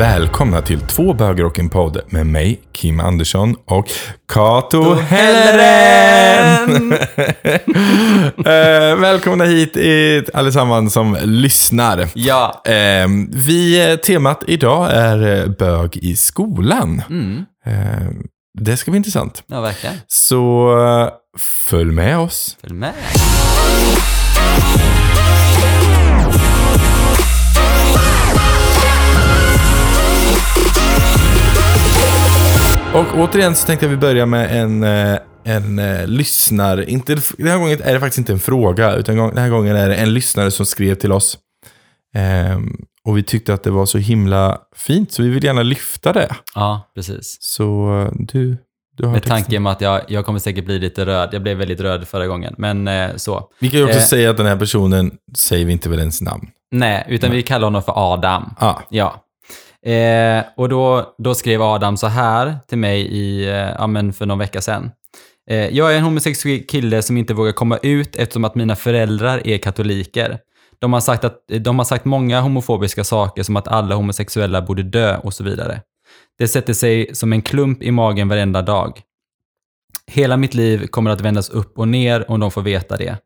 Välkomna till Två bögar och en podd med mig, Kim Andersson och Kato Helleren! eh, välkomna hit allesammans som lyssnar. Ja. Eh, vi, temat idag är eh, bög i skolan. Mm. Eh, det ska bli intressant. Ja, verkligen. Så eh, följ med oss. Följ med. Och återigen så tänkte jag vi börja med en, eh, en eh, lyssnar... Inte, den här gången är det faktiskt inte en fråga, utan den här gången är det en lyssnare som skrev till oss. Ehm, och vi tyckte att det var så himla fint, så vi vill gärna lyfta det. Ja, precis. Så eh, du, du har Med texten. tanke med att jag, jag kommer säkert bli lite röd. Jag blev väldigt röd förra gången. Men eh, så. Vi kan ju också Eh. säga att den här personen säger vi inte väl ens namn. Nej, utan vi kallar honom för Adam. Ah, Ja. Eh, och då, då skrev Adam så här till mig i, eh, ja, men för någon vecka sedan. Eh, jag är en homosexuell kille som inte vågar komma ut eftersom att mina föräldrar är katoliker. De har, sagt att, de har sagt många homofobiska saker som att alla homosexuella borde dö och så vidare. Det sätter sig som en klump i magen varenda dag. Hela mitt liv kommer att vändas upp och ner om de får veta det.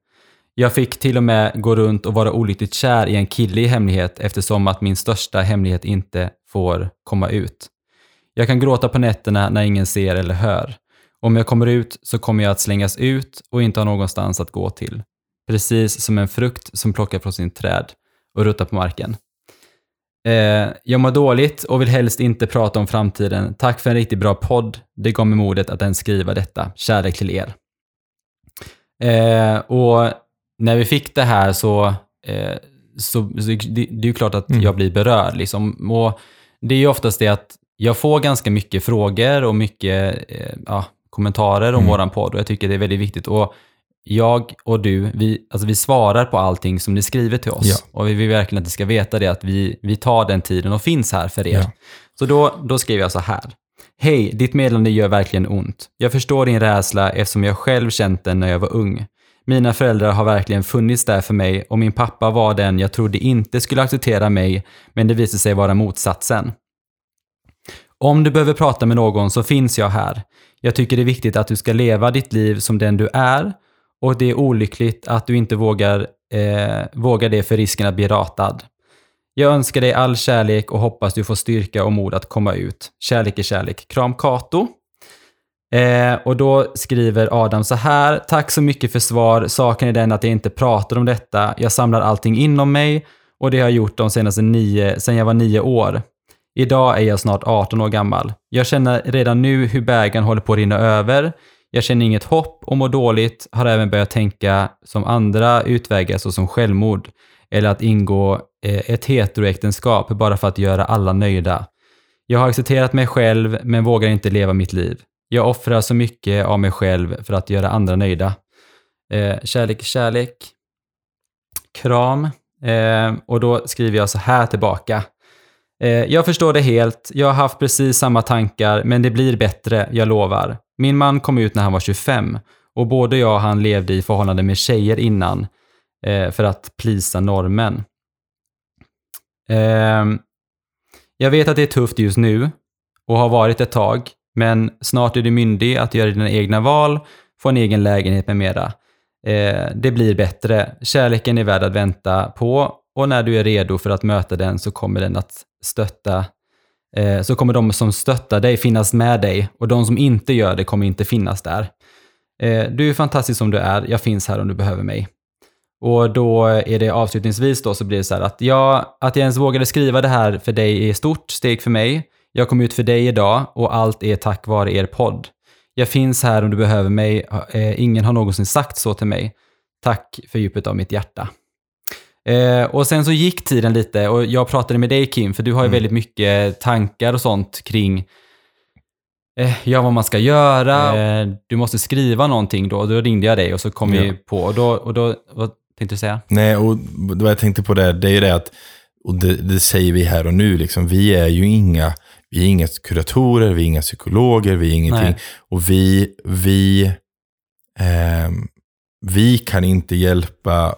Jag fick till och med gå runt och vara olyckligt kär i en kille i hemlighet eftersom att min största hemlighet inte får komma ut. Jag kan gråta på nätterna när ingen ser eller hör. Om jag kommer ut så kommer jag att slängas ut och inte ha någonstans att gå till. Precis som en frukt som plockar från sin träd och ruttar på marken. Eh, jag mår dåligt och vill helst inte prata om framtiden. Tack för en riktigt bra podd. Det gav mig modet att ens skriva detta. Kärlek till er. Eh, och när vi fick det här så, eh, så, så det, det är ju klart att Mm. jag blir berörd. Liksom. Och det är ju oftast det att jag får ganska mycket frågor och mycket eh, ja, kommentarer om Mm. våran podd och jag tycker det är väldigt viktigt. Och jag och du, vi, alltså vi svarar på allting som ni skriver till oss. Ja. Och vi vill verkligen att ni ska veta det, att vi, vi tar den tiden och finns här för er. Ja. Så då, då skriver jag så här. Hej, ditt meddelande gör verkligen ont. Jag förstår din rädsla eftersom jag själv känt den när jag var ung. Mina föräldrar har verkligen funnits där för mig och min pappa var den jag trodde inte skulle acceptera mig, men det visade sig vara motsatsen. Om du behöver prata med någon så finns jag här. Jag tycker det är viktigt att du ska leva ditt liv som den du är och det är olyckligt att du inte vågar, eh, vågar det för risken att bli ratad. Jag önskar dig all kärlek och hoppas du får styrka och mod att komma ut. Kärlek är kärlek. Kram Kato. Eh, och då skriver Adam så här. Tack så mycket för svar. Saken är den att jag inte pratar om detta. Jag samlar allting inom mig och det har jag gjort de senaste nio, sen jag var nio år. Idag är jag snart 18 år gammal. Jag känner redan nu hur bägaren håller på att rinna över. Jag känner inget hopp och mår dåligt. Har även börjat tänka som andra utvägar såsom självmord eller att ingå eh, ett heteroäktenskap bara för att göra alla nöjda. Jag har accepterat mig själv men vågar inte leva mitt liv. Jag offrar så mycket av mig själv för att göra andra nöjda. Eh, kärlek, är kärlek. Kram. Eh, och då skriver jag så här tillbaka. Eh, jag förstår det helt. Jag har haft precis samma tankar, men det blir bättre, jag lovar. Min man kom ut när han var 25 och både jag och han levde i förhållande med tjejer innan eh, för att plisa normen. Eh, jag vet att det är tufft just nu och har varit ett tag, men snart är du myndig att göra dina egna val, få en egen lägenhet med mera. Eh, det blir bättre. Kärleken är värd att vänta på och när du är redo för att möta den så kommer den att stötta eh, så kommer de som stöttar dig finnas med dig och de som inte gör det kommer inte finnas där. Eh, du är fantastisk som du är, jag finns här om du behöver mig. Och då är det avslutningsvis då så blir det så här att jag, att jag ens vågade skriva det här för dig är ett stort steg för mig. Jag kom ut för dig idag och allt är tack vare er podd. Jag finns här om du behöver mig. Eh, ingen har någonsin sagt så till mig. Tack för djupet av mitt hjärta. Eh, och sen så gick tiden lite och jag pratade med dig Kim, för du har ju Mm. väldigt mycket tankar och sånt kring eh, ja, vad man ska göra. Eh, du måste skriva någonting då. Då ringde jag dig och så kom Ja. vi på. Och då, och då, vad tänkte du säga? Nej, och vad jag tänkte på där, det är ju det att, och det, det säger vi här och nu, liksom, vi är ju inga, vi är inga kuratorer, vi är inga psykologer, vi är ingenting. Nej. Och vi, vi, ehm, vi kan inte hjälpa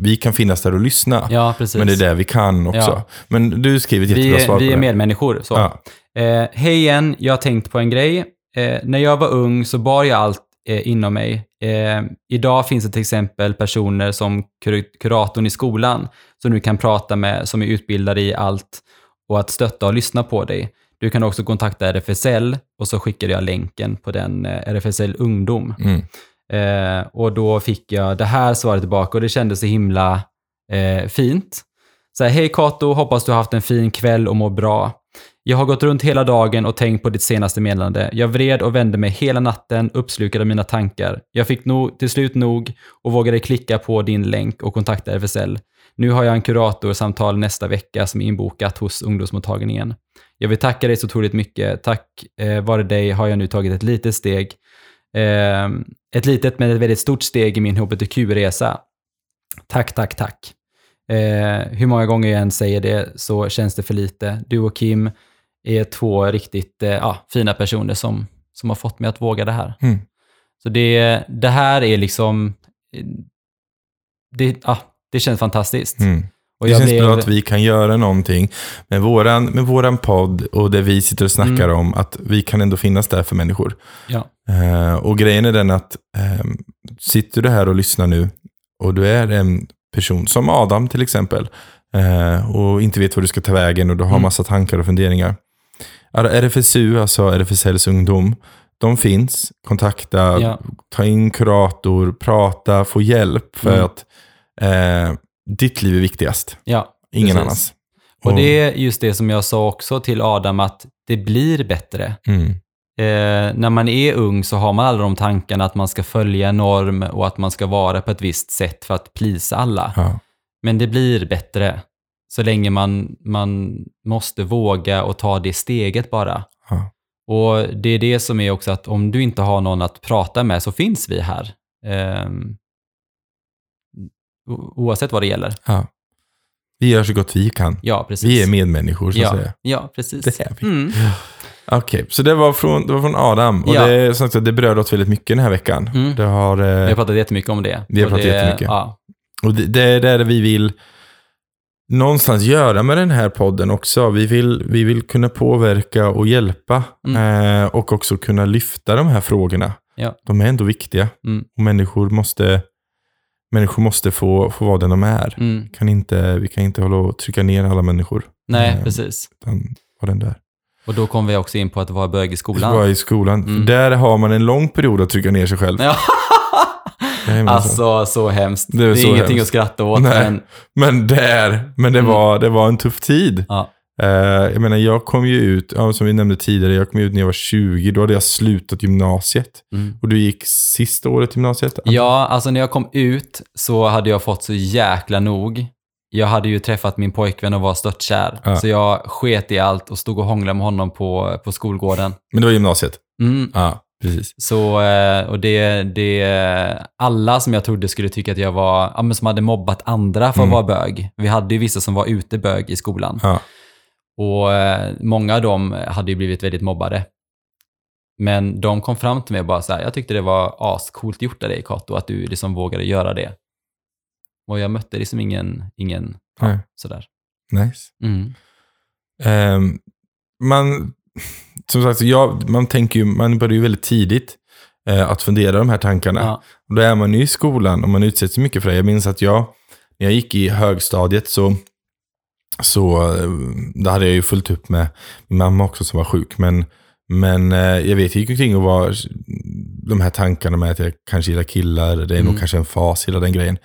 vi kan finnas där och lyssna. Ja, precis. men det är det vi kan också. Ja. Men du skriver ett vi, jättebra svar är, vi på är det. medmänniskor. Så. Ja. Eh, Hej igen, jag har tänkt på en grej. Eh, när jag var ung så bar jag allt eh, inom mig. Eh, idag finns det till exempel personer som kur kuratorn i skolan som du kan prata med, som är utbildade i allt och att stötta och lyssna på dig. Du kan också kontakta RFSL och så skickade jag länken på den eh, RFSL Ungdom. Mm. Eh, och då fick jag det här svaret tillbaka och det kändes så himla eh, fint. Så här, hej Kato, hoppas du har haft en fin kväll och mår bra. Jag har gått runt hela dagen och tänkt på ditt senaste meddelande. Jag vred och vände mig hela natten, uppslukad av mina tankar. Jag fick nog, till slut nog och vågade klicka på din länk och kontakta RFSL. Nu har jag en kuratorsamtal nästa vecka som är inbokat hos ungdomsmottagningen. Jag vill tacka dig så otroligt mycket. Tack eh, vare dig har jag nu tagit ett litet steg. Eh, ett litet men ett väldigt stort steg i min hbtq-resa. Tack, tack, tack. Eh, hur många gånger jag än säger det så känns det för lite. Du och Kim är två riktigt eh, ja, fina personer som, som har fått mig att våga det här. Mm. Så det, det här är liksom... eh, Det, ja, det känns fantastiskt. Mm. Och Det jag känns blev- bra att vi kan göra någonting med våran, med våran podd och det vi sitter och snackar Mm. om, att vi kan ändå finnas där för människor. Ja, Eh, och grejen är den att eh, sitter du här och lyssnar nu och du är en person som Adam till exempel eh, och inte vet var du ska ta vägen och du har Mm. massa tankar och funderingar. RFSU, alltså RFSLs ungdom, de finns. Kontakta, Ja. ta in kurator, prata, få hjälp för Mm. att eh, ditt liv är viktigast. ja. Ingen Precis. annans. Och det är just det som jag sa också till Adam, att det blir bättre. Mm, Eh, när man är ung så har man alla de tankarna att man ska följa en norm och att man ska vara på ett visst sätt för att plisa alla. ja, Men det blir bättre så länge man, man måste våga och ta det steget bara. ja. Och det är det som är också att om du inte har någon att prata med så finns vi här. O- oavsett vad det gäller. ja. Vi gör så gott vi kan. Ja, precis. Vi är medmänniskor så att ja, säga. ja, precis. Det är vi. Mm. Okej, så det var från, det var från Adam. Och Ja. det, som sagt, det berörde oss väldigt mycket den här veckan. Mm. Det har, Vi har eh, pratat jättemycket om det. Vi har pratat det, jättemycket. Ja, och det, det är det vi vill någonstans göra med den här podden också. Vi vill, vi vill kunna påverka och hjälpa. Eh, och också kunna lyfta de här frågorna. Ja. De är ändå viktiga. Mm. Och människor måste, människor måste få, få vara den de är. mm. Kan inte, vi kan inte hålla och trycka ner alla människor. Nej, Eh, precis. Utan vara den där. Och då kom vi också in på att vara bög i skolan. Vara i skolan. Mm. Där har man en lång period att trycka ner sig själv. Ja. Alltså, så hemskt. Det Det är är, så ingenting hemskt. att skratta åt, Nej. men Men där, men det, Mm. var, det var en tuff tid. ja. Eh, jag menar, jag kom ju ut, ja, som vi nämnde tidigare, jag kom ut när jag var 20. Då hade jag slutat gymnasiet. Mm. Och du gick sista året gymnasiet? Ja, alltså när jag kom ut så hade jag fått så jäkla nog. Jag hade ju träffat min pojkvän och var störtkär. Ja. Så jag sket i allt och stod och hånglade med honom på, på skolgården. Men det var gymnasiet? Mm. Ja, precis. Så, eh, och det, det, alla som jag trodde skulle tycka att jag var, ja men som hade mobbat andra för att Mm. vara bög. Vi hade ju vissa som var ute bög i skolan. Och eh, många av dem hade ju blivit väldigt mobbade. Men de kom fram till mig och bara så här, jag tyckte det var ascoolt gjort av dig Kato, att du liksom vågade göra det. Och jag mötte liksom ingen, ingen Nej. sådär. Nice. Mm. Ehm, man, som sagt, jag, man tänker ju, man börjar ju väldigt tidigt eh, att fundera de här tankarna. Ja. Och då är man ju i skolan och man utsätts mycket för det. Jag minns att jag, när jag gick i högstadiet så, så eh, då hade jag ju fullt upp med min mamma också som var sjuk. Men, men eh, jag vet, jag gick omkring och var de här tankarna med att jag kanske gillar killar. Det är Mm. nog kanske en fas, hela den grejen.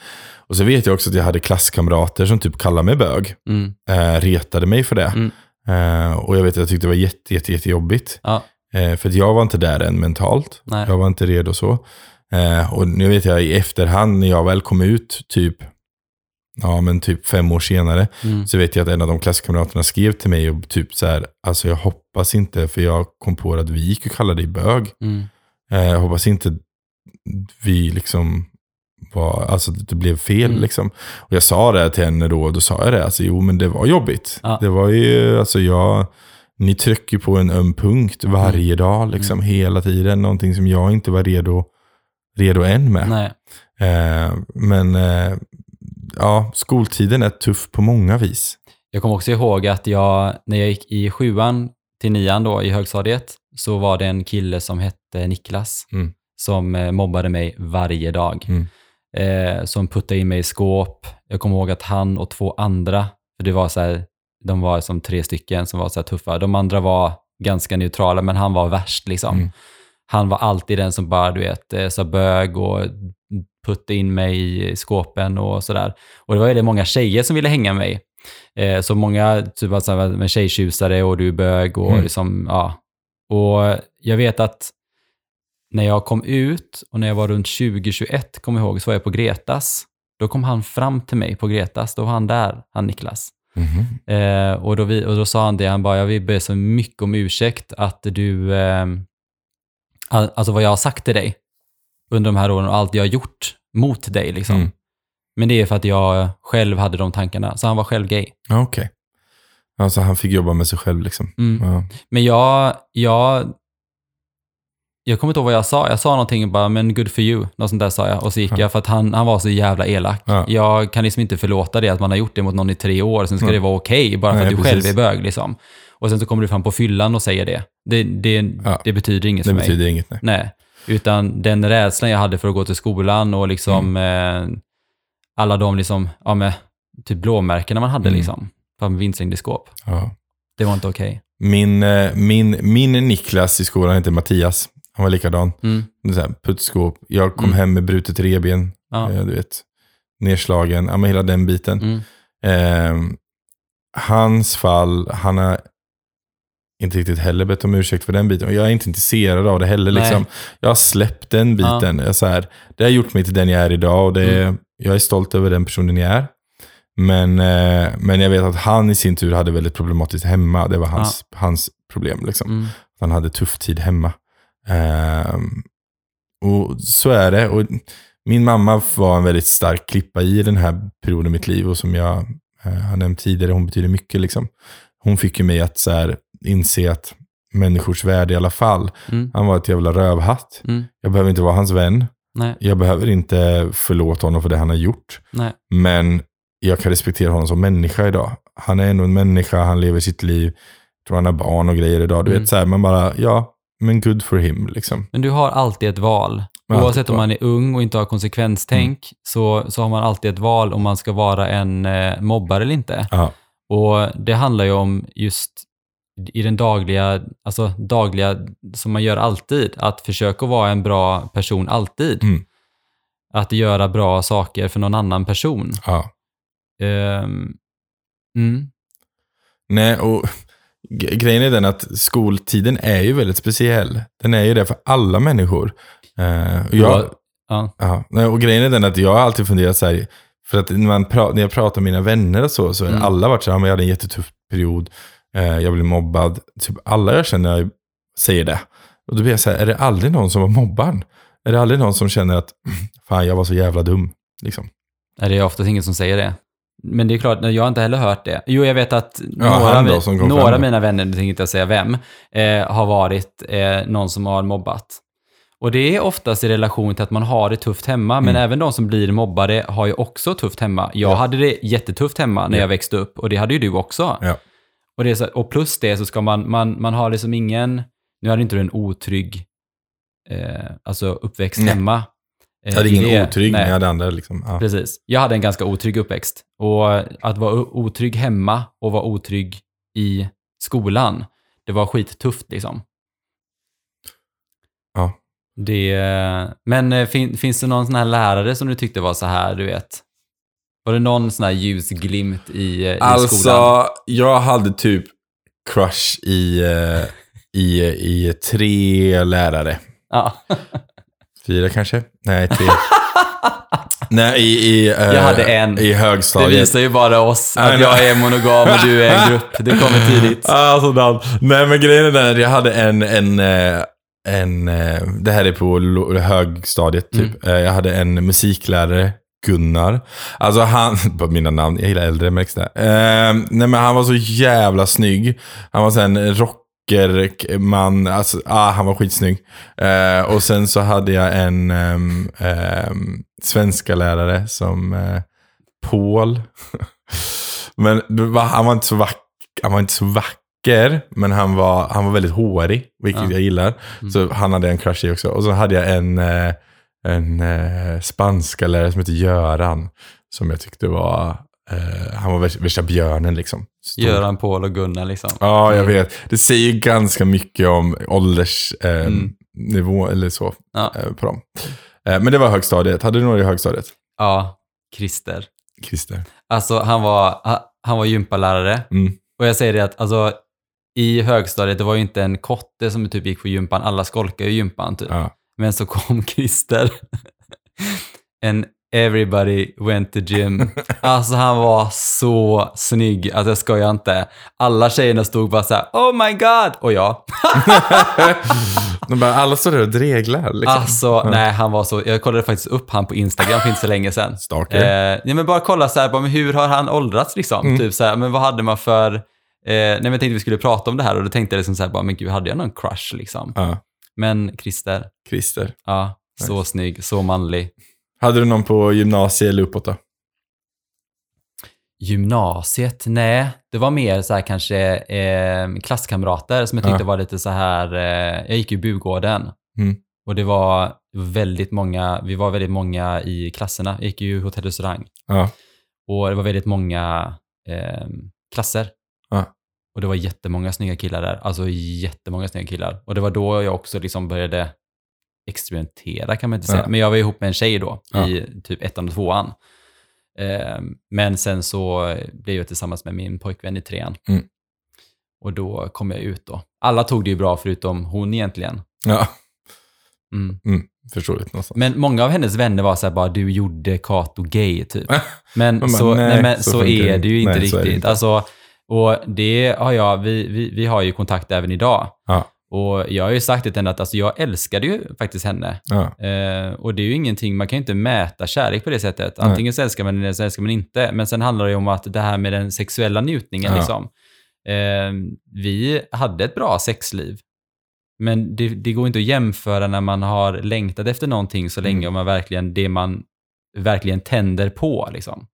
Och så vet jag också att jag hade klasskamrater som typ kallade mig bög. Mm. Eh, retade mig för det. Mm. Eh, och jag vet att jag tyckte det var jätte, jätte, jättejobbigt. Ja. Eh, för att jag var inte där än mentalt. Nej. Jag var inte redo så. Och nu vet jag i efterhand när jag väl kom ut, typ, ja men typ fem år senare, Mm. så vet jag att en av de klasskamraterna skrev till mig och typ så här, alltså jag hoppas inte, för jag kom på att vi gick och kallade dig bög. Mm. Eh, jag hoppas inte vi liksom var, alltså det blev fel Mm. liksom. Och jag sa det till henne då, och då sa jag det, alltså jo men det var jobbigt. Ja. Det var ju, alltså jag, ni trycker på en öm punkt varje dag, liksom hela tiden. Någonting som jag inte var redo, redo än med. Eh, men eh, ja, skoltiden är tuff på många vis. Jag kommer också ihåg att jag, när jag gick i sjuan till nian då i högstadiet, så var det en kille som hette Niklas Mm. som eh, mobbade mig varje dag. Mm. Eh, som puttade in mig i skåp. Jag kommer ihåg att han och två andra, för det var så här, de var som tre stycken som var så här tuffa. De andra var ganska neutrala, men han var värst liksom. Mm. Han var alltid den som bara, du vet, eh, sa bög och puttade in mig i skåpen och sådär. Och det var det många tjejer som ville hänga med mig. Eh, så många typ var så här med tjejtjusare och du är bög och Mm. liksom, ja. Och jag vet att när jag kom ut och när jag var runt 2021, kommer jag ihåg, så var jag på Gretas. Då kom han fram till mig på Gretas, då var han där, han Niklas. Mhm. Eh, och, då vi, och då sa han det, han bara, jag vill be så mycket om ursäkt att du, eh, all, alltså vad jag har sagt till dig under de här åren och allt jag har gjort mot dig liksom. Mm. Men det är för att jag själv hade de tankarna, så han var själv gay. Okej. Alltså han fick jobba med sig själv liksom. Mm. Ja. Men jag, jag, jag kommer inte ihåg vad jag sa. Jag sa någonting bara, men good for you. Något sånt där sa jag. Och så gick Ja. jag för att han, han var så jävla elak. Ja. Jag kan liksom inte förlåta det att man har gjort det mot någon i tre år. Sen ska Nej. det vara okej bara för Nej, att du precis. själv är bög liksom. Och sen så kommer du fram på fyllan och säger det. Det, det, det betyder inget Det för mig. betyder inget. Nej. Nej. Utan den rädslan jag hade för att gå till skolan och liksom Mm. eh, alla de liksom, ja med typ blåmärkena man hade Mm. liksom. Skåp. Ja. Det var inte okej. Min, eh, min, min Niklas i skolan heter Mattias. Han var likadan. Mm. Här, puttskåp. Jag kom Mm. hem med brutet reben. Ja. Eh, du vet, nedslagen. Ja, men hela den biten. Mm. Eh, hans fall, han har inte riktigt heller bett om ursäkt för den biten. Och jag är inte intresserad av det heller. Liksom. Jag har släppt den biten. Jag är Så här, det har gjort mig till den jag är idag och det, Mm. jag är stolt över den personen jag är. Men, eh, men jag vet att han i sin tur hade väldigt problematiskt hemma. Det var hans, hans problem. Liksom. Mm. Han hade tuff tid hemma. Ehm, och så är det. Och min mamma var en väldigt stark klippa i den här perioden i mitt liv. Och som jag eh, har nämnt tidigare, hon betyder mycket. Liksom. Hon fick ju mig att så här, inse att människors värde i alla fall. Mm. Han var ett jävla rövhatt. Mm. Jag behöver inte vara hans vän. Nej, Jag behöver inte förlåta honom för det han har gjort. nej. Men jag kan respektera honom som människa idag. Han är ändå en människa, han lever sitt liv. Jag tror han har barn och grejer idag. Du Mm. vet så här, man bara, ja, men good for him liksom. Men du har alltid ett val. Oavsett om man är ung och inte har konsekvenstänk, så, så har man alltid ett val om man ska vara en eh, mobbare eller inte. Ja, Och det handlar ju om just i den dagliga, alltså dagliga, som man gör alltid, att försöka vara en bra person alltid. Mm. Att göra bra saker för någon annan person. ja. Ehm, mm, Nej, och grejen är den att skoltiden är ju väldigt speciell. Den är ju det för alla människor. Eh, och jag, ja, ja, och grejen är den att jag har alltid funderat så här, för att när, man pra, när jag pratar med mina vänner och så, så har Mm. alla varit så här, "Men jag hade en jättetuff period, jag blev mobbad. Typ alla jag känner säger det. Och då blir jag så här, är det aldrig någon som var mobbaren? Är det aldrig någon som känner att, fan jag var så jävla dum? Liksom. är det är oftast ingen som säger det. Men det är klart, jag har inte heller hört det. Jo, jag vet att några, kom några fram av mina vänner, nu tänker inte jag säga vem, eh, har varit eh, någon som har mobbat. Och det är oftast i relation till att man har det tufft hemma, men Mm. även de som blir mobbade har ju också tufft hemma. Jag Ja. hade det jättetufft hemma när Ja. jag växte upp och det hade ju du också. Och, det så, och plus det så ska man, man, man har liksom ingen, nu hade inte du en otrygg eh, alltså uppväxt Nej. hemma. Eh, Jag hade i ingen det. otrygg, Nej. men jag hade andra liksom. Ja. Precis. Jag hade en ganska otrygg uppväxt. Och att vara otrygg hemma och vara otrygg i skolan, det var skittufft liksom. Ja. Det, men eh, fin, finns det någon sån här lärare som du tyckte var så här, du vet? Var det någon sån här ljusglimt i, eh, i Alltså, skolan? jag hade typ crush i, eh, i, i tre lärare. Ja. Fyra kanske? Nej, tre. Nej, i, i, eh, Jag hade en. i Det högstadiet. visar ju bara oss att jag är monogam och du är en grupp. Det kommer tidigt. Sådan. Nej, men grejen är den att jag hade en, en, eh, en eh, det här är på högstadiet typ. Mm. Eh, Jag hade en musiklärare, Gunnar. Alltså han, på mina namn, jag gillar äldre märks det. Eh, nej men han var så jävla snygg. Han var så här en rockerman, alltså ah, han var skitsnygg. Eh, och sen så hade jag en um, svenska lärare som, eh, Paul. men var, han, var inte så vack, han var inte så vacker, men han var, han var väldigt hårig, vilket Ja. jag gillar. Mm. Så han hade en crush i också. Och så hade jag en, eh, en eh, spanska lärare som hette Göran, som jag tyckte var, eh, han var värsta- björnen liksom. Stor- Göran, Paul och Gunnar liksom. Ja, jag vet. Det säger ganska mycket om åldersnivå eh, Mm. eller så Ja. eh, på dem. Eh, men det var högstadiet. Hade du några i högstadiet? Ja, Christer. Christer. Alltså han var, ha- han var gympalärare. Mm. Och jag säger det att alltså, i högstadiet, det var ju inte en kotte som typ gick på gympan. Alla skolkade ju gympan typ. Ja. Men så kom Christer. And everybody went to gym. Alltså han var så snygg. Alltså jag skojar inte. Alla tjejerna stod bara så här, oh my god! Och jag. De bara, alla står där och dreglar. Liksom. Alltså, nej han var så, jag kollade faktiskt upp han på Instagram för inte så länge sedan. Stalker. Eh, ja, men bara kolla så här, bara, men hur har han åldrats liksom? Mm. Typ så här, men vad hade man för... Eh, nej, men jag tänkte vi skulle prata om det här och då tänkte jag liksom så här, bara, men gud, hade jag någon crush liksom? Ja, Men Christer, Christer. ja, så Nice. snygg, så manlig. Hade du någon på gymnasiet eller uppåt då? Gymnasiet, nej, det var mer så här kanske eh, klasskamrater som jag tyckte Ja. var lite så här, eh, jag gick ju Bugården. Mm. Och det var väldigt många, vi var väldigt många i klasserna. Jag gick ju hotell och restaurang. Ja. Och det var väldigt många eh, klasser. Och det var jättemånga snygga killar där. Alltså jättemånga snygga killar. Och det var då jag också liksom började experimentera kan man inte säga. Ja. Men jag var ihop med en tjej då Ja. i typ ettan och tvåan. Eh, men sen så blev jag tillsammans med min pojkvän i trean. Mm. Och då kom jag ut då. Alla tog det ju bra förutom hon egentligen. Ja, Mm. förståeligt någonstans. Men många av hennes vänner var så här bara, du gjorde Kato gay typ. Men, bara, så, nej, nej, men så så, är det ju inte Nej, är det riktigt. inte. Alltså, och det har jag, vi, vi, vi har ju kontakt även idag. Ja. Och jag har ju sagt det till henne att alltså, jag älskade ju faktiskt henne. Ja. Eh, och det är ju ingenting, man kan ju inte mäta kärlek på det sättet. Nej. Antingen så älskar man eller så älskar man inte. Men sen handlar det ju om att det här med den sexuella njutningen Ja. liksom. Eh, vi hade ett bra sexliv. Men det, det går inte att jämföra när man har längtat efter någonting så länge Mm. och man verkligen, det man verkligen tänder på liksom.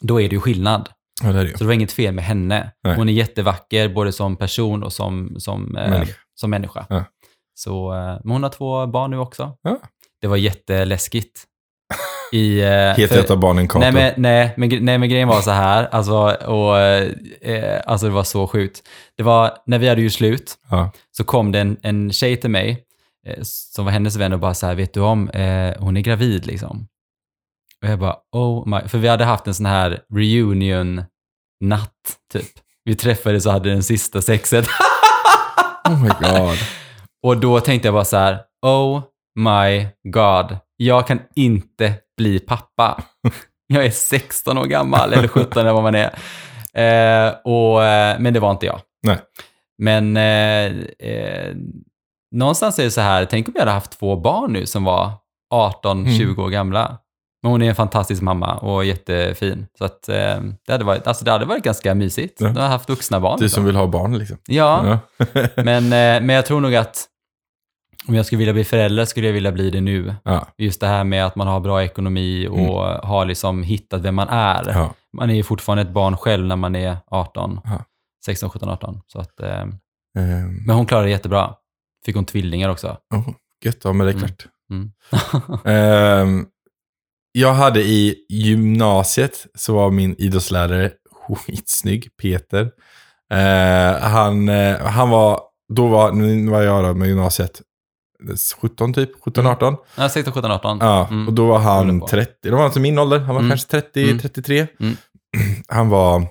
Då är det ju skillnad. Ja, det är det. Så det var inget fel med henne. Nej. Hon är jättevacker både som person och som, som, eh, Människa. som människa. Ja. Så, eh, men hon har två barn nu också. Ja. Det var jätteläskigt. I, eh, Heter för- ett av barnen Kato? Nej men, nej, men, nej men grejen var så här, alltså, och, eh, alltså det var så sjukt. Det var, när vi hade gjort slut, Ja. så kom det en, en tjej till mig, eh, som var hennes vän och bara så här, vet du om, eh, hon är gravid liksom. Och jag bara, oh my, för vi hade haft en sån här reunion-natt, typ. Vi träffades och hade den sista sexet. Oh my god. Och då tänkte jag bara så här, oh my god, jag kan inte bli pappa. Jag är 16 år gammal, eller 17 eller vad man är. Eh, och, eh, men det var inte jag. Nej. Men eh, eh, någonstans är det så här, tänk om jag hade haft två barn nu som var 18-20 Mm. år gamla. Men hon är en fantastisk mamma och jättefin. Så att, eh, det, hade varit, alltså det hade varit ganska mysigt. Ja. Jag har haft vuxna barn. Du liksom. som vill ha barn liksom. Ja, Ja. men, eh, men jag tror nog att om jag skulle vilja bli förälder skulle jag vilja bli det nu. Ja. Just det här med att man har bra ekonomi och har liksom hittat vem man är. Mm. Ja. Man är ju fortfarande ett barn själv när man är 18, Ja. 16, 17, 18. Så att, eh, Ehm, men hon klarade det jättebra. Fick hon tvillingar också. oh, gött, ja men det är Mm. klart. Mm. Ehm, jag hade i gymnasiet så var min idrottslärare skitsnygg, Peter. Eh, han, eh, han var, då var, nu var jag då med gymnasiet 17 typ, 17, 18. Ja, 16, 17, 18. Ja, Mm. och då var han på. 30, då var han till min ålder, han var Mm. kanske 30, Mm. 33. Mm. Han var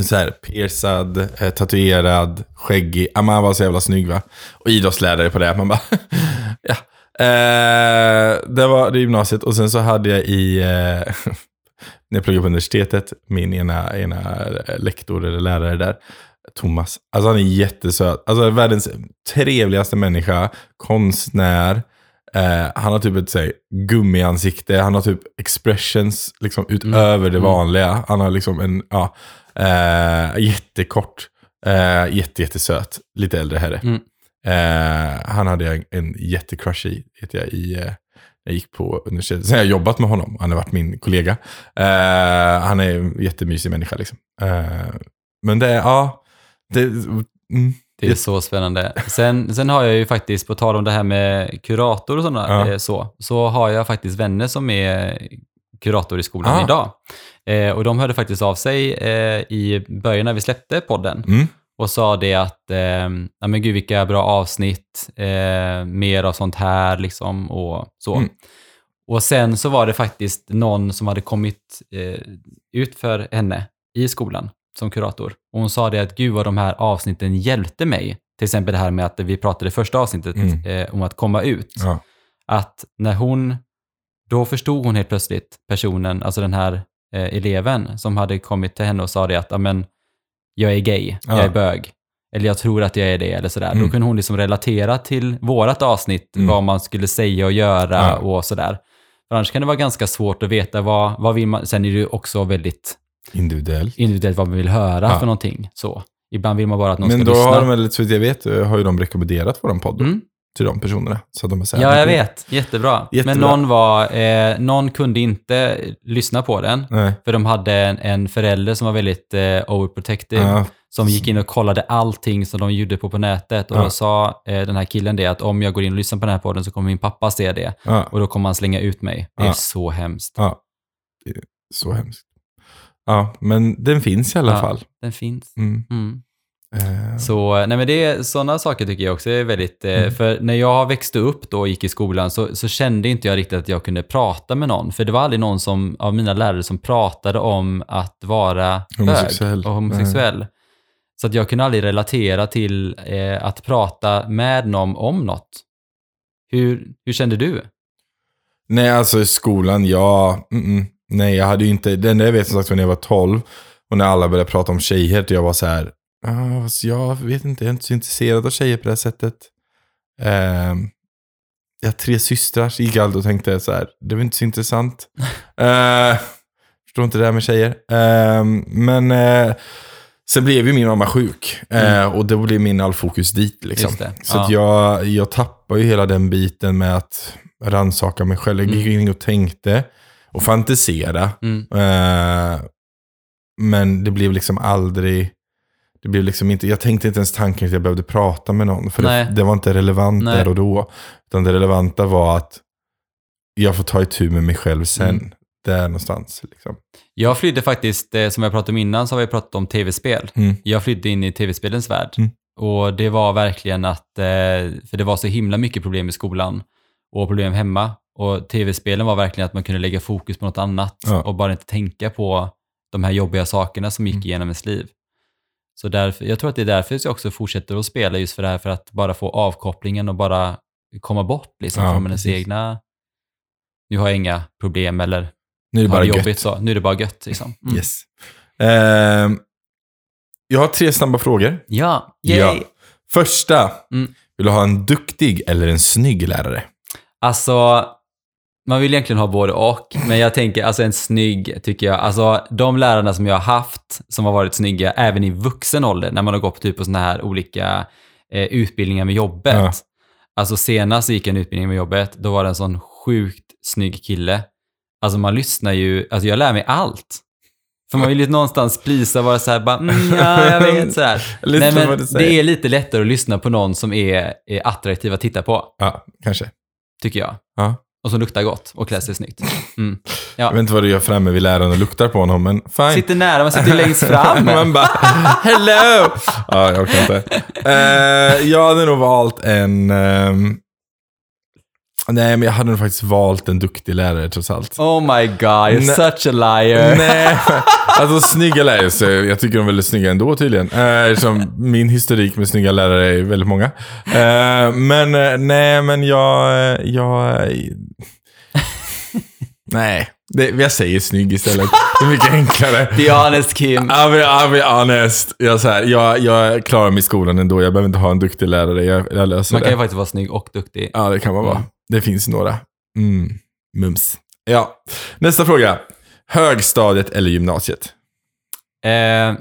så här piercad, eh, tatuerad, skäggig. Ja, men han var så jävla snygg va. Och idrottslärare på det. Man bara, ja. Eh, det var det gymnasiet och sen så hade jag i, eh, när jag pluggade på universitetet, min ena, ena lektor eller lärare där, Thomas. Alltså han är jättesöt. Alltså världens trevligaste människa, konstnär. Eh, han har typ ett så här, gummiansikte, han har typ expressions liksom, utöver det Mm. vanliga. Han har liksom en, ja, eh, jättekort, eh, jätte, jättesöt, lite äldre herre. Mm. Eh, han hade jag en, jättecrush i, vet jag, i, eh, jag gick på universitetet. Sen har jag jobbat med honom. Han har varit min kollega. Eh, han är en jättemysig människa liksom. Eh, men det är, ja. Det, mm, Det är så spännande. Sen, sen har jag ju faktiskt, på tal om det här med kurator och sådana, Ja. eh, så, så har jag faktiskt vänner som är kurator i skolan Ah. idag. Eh, och de hörde faktiskt av sig eh, i början när vi släppte podden mm, och sa det att, eh, ja men gud vilka bra avsnitt, eh, mer av sånt här liksom och så. Mm. Och sen så var det faktiskt någon som hade kommit eh, ut för henne i skolan som kurator. Och hon sa det att gud vad de här avsnitten hjälpte mig. Till exempel det här med att vi pratade i första avsnittet Mm. eh, om att komma ut. ja. Att när hon, då förstod hon helt plötsligt personen, alltså den här eh, eleven som hade kommit till henne och sa det att, "Ja, men jag är gay, jag Ja. är bög. Eller jag tror att jag är det, eller sådär. Mm. Då kunde hon liksom relatera till vårat avsnitt, Mm. vad man skulle säga och göra Ja. och sådär. För annars kan det vara ganska svårt att veta vad, vad vill man, sen är det ju också väldigt Individuellt. individuellt vad man vill höra Ja. för någonting. Så. Ibland vill man bara att någon Men ska då lyssna. har de väl, så jag vet, har ju de rekommenderat våran podd då, Mm. Till de personerna. Så att de är så här, Ja, jag vet. Jättebra. Jättebra. Men någon, var, eh, någon kunde inte lyssna på den. Nej. För de hade en, en förälder som var väldigt eh, overprotective. Ja, Som gick in och kollade allting som de gjorde på på nätet. Och Ja. då sa eh, den här killen det att om jag går in och lyssnar på den här podden så kommer min pappa se det. ja, Och då kommer han slänga ut mig. Det är så hemskt. ja. Det är så hemskt. Ja, men den finns i alla fall. Den finns. Mm. Mm. Eh, Så, nej men det sådana saker tycker jag också är väldigt, eh, Mm. för när jag växte upp då och gick i skolan så, så kände inte jag riktigt att jag kunde prata med någon. För det var aldrig någon som, av mina lärare som pratade om att vara Homosexuell. och homosexuell. Så att jag kunde aldrig relatera till eh, att prata med någon om något. Hur, hur kände du? Nej, alltså i skolan, ja. Mm -mm. Nej, jag hade ju inte, det enda jag vet som sagt var när jag var 12 och när alla började prata om tjejer, jag var så här, fast jag vet inte, jag är inte så intresserad av tjejer på det här sättet. Ehm, jag har tre systrar, gick alltid och tänkte så här, det var inte så intressant. uh, förstår inte det här med tjejer. Ehm, men eh, sen blev ju min mamma sjuk eh, och då blev min all fokus dit. Liksom. Det, Så ja. jag, jag tappade ju hela den biten med att rannsaka mig själv. Jag gick Mm. in och tänkte och fantisera. Mm. Eh, men det blev liksom aldrig... Det blev liksom inte, jag tänkte inte ens tanken att jag behövde prata med någon. För det, det var inte relevant Nej. där och då. Utan det relevanta var att jag får ta itu med mig själv sen. Mm. Där någonstans. Liksom. Jag flydde faktiskt, eh, som jag pratade om innan, så har vi pratat om tv-spel. Mm. Jag flydde in i tv-spelens värld. Mm. Och det var verkligen att, eh, för det var så himla mycket problem i skolan och problem hemma. Och tv-spelen var verkligen att man kunde lägga fokus på något annat Ja. och bara inte tänka på de här jobbiga sakerna som gick Mm. igenom ens liv. Så därför, jag tror att det är därför jag också fortsätter att spela just för det här, för att bara få avkopplingen och bara komma bort liksom Ja, från ens precis. egna... Nu har jag inga problem eller Nu är det bara det gött. jobbigt så. Nu är det bara gött liksom. Mm. Yes. Ehm, jag har tre snabba frågor. Ja, yay! Ja. Första. Mm. Vill du ha en duktig eller en snygg lärare? Alltså, man vill egentligen ha både och, men jag tänker alltså en snygg tycker jag. Alltså de lärarna som jag har haft som har varit snygga även i vuxen ålder, när man har gått typ på såna här olika eh, utbildningar med jobbet. Ja. Alltså senast gick jag en utbildning med jobbet, då var det en sån sjukt snygg kille. Alltså man lyssnar ju, alltså jag lär mig allt. För man vill ju någonstans plisa och vara så här, bara, mm, ja, jag vet så här. Nej, men det är lite lättare att lyssna på någon som är, är attraktiv att titta på, Ja, kanske. tycker jag. Ja. Och som luktar gott och klär sig snyggt. Mm. Jag vet inte vad du gör framme vid läraren och luktar på honom, men fine. Sitter nära, man sitter längst fram. Man bara, hello! Ja, jag kan inte. Eh, jag hade nog valt en... ehm, nej, men jag hade nog faktiskt valt en duktig lärare trots allt. Oh my god, you're Nej. such a liar. Nej, alltså snygga lärare, så jag tycker de är väldigt snygga ändå tydligen. Eh, Eftersom min historik med snygga lärare är väldigt många. Eh, Men eh, nej, men jag... jag nej, det, jag säger snygg istället. Det är mycket enklare. Be honest Kim. I'll be, I'll be honest. Jag, så här, jag, jag klarar mig i skolan ändå. Jag behöver inte ha en duktig lärare. Jag, jag löser Man kan det. ju faktiskt vara snygg och duktig. Ja, det kan man vara. Mm. Det finns några. Mm. Mums. Ja. Nästa fråga. Högstadiet eller gymnasiet? Eh,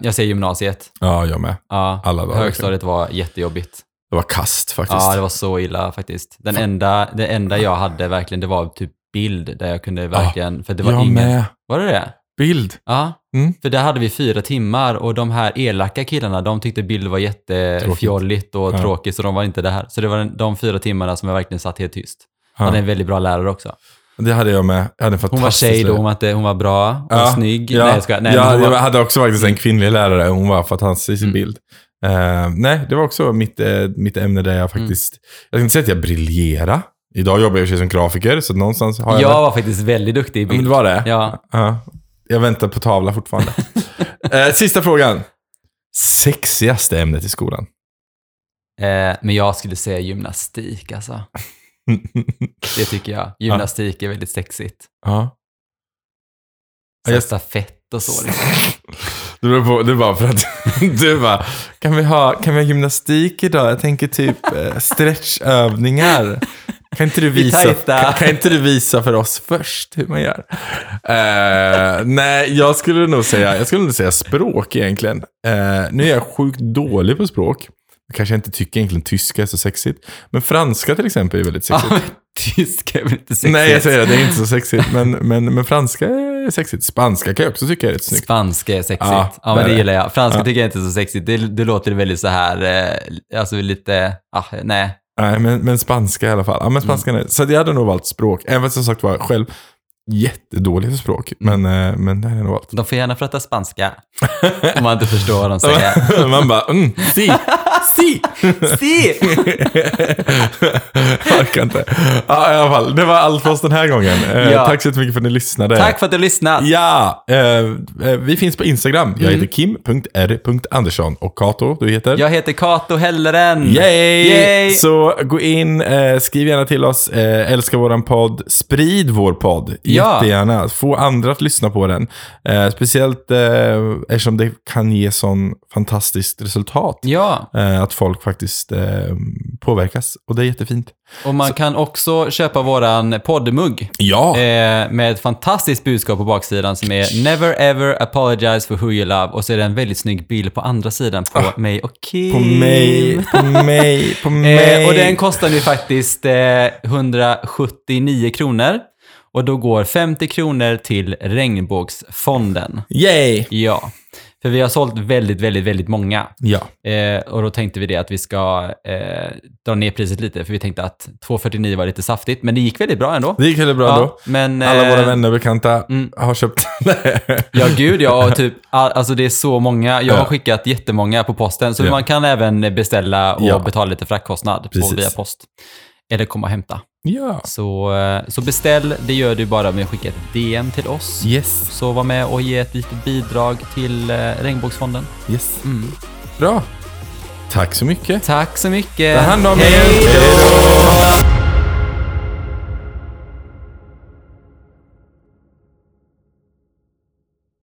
jag säger gymnasiet. Ja, jag med. Ja, Alla dagar. högstadiet var jättejobbigt. Det var kast faktiskt. Ja, det var så illa faktiskt. Den enda, det enda jag hade verkligen, det var typ bild där jag kunde verkligen, för det var jag ingen... med. Var det det? Bild. Ja. Mm. För där hade vi fyra timmar och de här elaka killarna, de tyckte bild var jättefjolligt och Ja. tråkigt så de var inte där. Så det var de fyra timmarna som jag verkligen satt helt tyst. Ja. Han är en väldigt bra lärare också. Det hade jag med. Jag hade en Hon var tjej då, hon var, inte, hon var bra, hon var snygg. Ja, Nej, jag skojar. Nej, ja, jag var, hade också faktiskt en kvinnlig lärare. Hon var fantastisk i Mm. bild. Eh, nej, det var också mitt, eh, mitt ämne där Mm. jag faktiskt... Jag ska inte säga att jag briljerade. Idag jobbar jag sig som grafiker, så någonstans har jag jag var faktiskt väldigt duktig i Ja, men bild. det var det? Ja. Ja. Jag väntar på tavla fortfarande. eh, sista frågan. Sexigaste ämnet i skolan? Men jag skulle säga gymnastik alltså. Det tycker jag. Gymnastik är väldigt sexigt. ja. Så Jag- stafett och så. Liksom. Det beror på, det var för att du bara, kan vi, ha, kan vi ha gymnastik idag? Jag tänker typ eh, stretchövningar. Kan inte, du visa, kan, kan inte du visa för oss först hur man gör? Eh, nej, jag skulle nog säga, jag skulle nog säga språk egentligen. Eh, nu är jag sjukt dålig på språk. Kanske inte tycker egentligen tyska är så sexigt. Men franska till exempel är väldigt Ja, sexigt. men tyska är väl inte sexigt? Nej, jag säger det, det är inte så sexigt. Men, men, men franska är sexigt. Spanska kan jag också tycka är rätt snyggt. Spanska är sexigt. Ja, Ja, men det det. gillar jag. Franska Ja. tycker jag inte är så sexigt. Det, det låter väldigt så här, eh, alltså lite, ah, nej. Nej, men, men spanska i alla fall. Ja, men spanskan är, så jag hade nog valt språk. Även fast som sagt var själv jättedålig på språk. Men, eh, men det hade jag nog valt. De får gärna prata spanska. Om man inte förstår vad de säger. Man bara, mm, si, si. Si! Orkar inte. Ja, i alla fall. Det var allt för oss den här gången. Eh, Ja. Tack så jättemycket för att ni lyssnade. Tack för att du lyssnade. Ja, eh, eh, vi finns på Instagram. Jag Mm. heter kim.r.andersson och Kato, du heter? Jag heter Kato Helleren. Yay! Yay! Så gå in, eh, skriv gärna till oss, eh, älska våran podd, sprid vår podd Ja. jättegärna. Få andra att lyssna på den. Speciellt eftersom det kan ge sån fantastiskt resultat. Ja, att folk faktiskt eh, påverkas. Och det är jättefint. och man kan också köpa våran poddmugg. Ja! Eh, med ett fantastiskt budskap på baksidan som är “Never ever apologize for who you love” och så är det en väldigt snygg bild på andra sidan på mig och Kim. Ah. på mig, på mig, på mig. Eh, och den kostar nu faktiskt eh, 179 kronor. Och då går 50 kronor till Regnbågsfonden. Yay! Ja, för vi har sålt väldigt, väldigt, väldigt många. Ja. Eh, och då tänkte vi det att vi ska eh, dra ner priset lite, för vi tänkte att 249 var lite saftigt, men det gick väldigt bra ändå. Det gick väldigt bra ändå. men, Alla våra eh, vänner och bekanta mm. har köpt. Ja, gud ja. Och typ, all, alltså det är så många. Jag har Ja. skickat jättemånga på posten, så Ja. man kan även beställa och Ja. betala lite fraktkostnad på, via post. Eller komma och hämta. Ja. Så, eh, så beställ, det gör du bara med att skicka ett DM till oss. Yes. Så var med och ge ett litet bidrag till eh, Regnbågsfonden. Yes. Mm. Bra. Tack så mycket. Tack så mycket. Ta hand om er. Hej då! Hej då.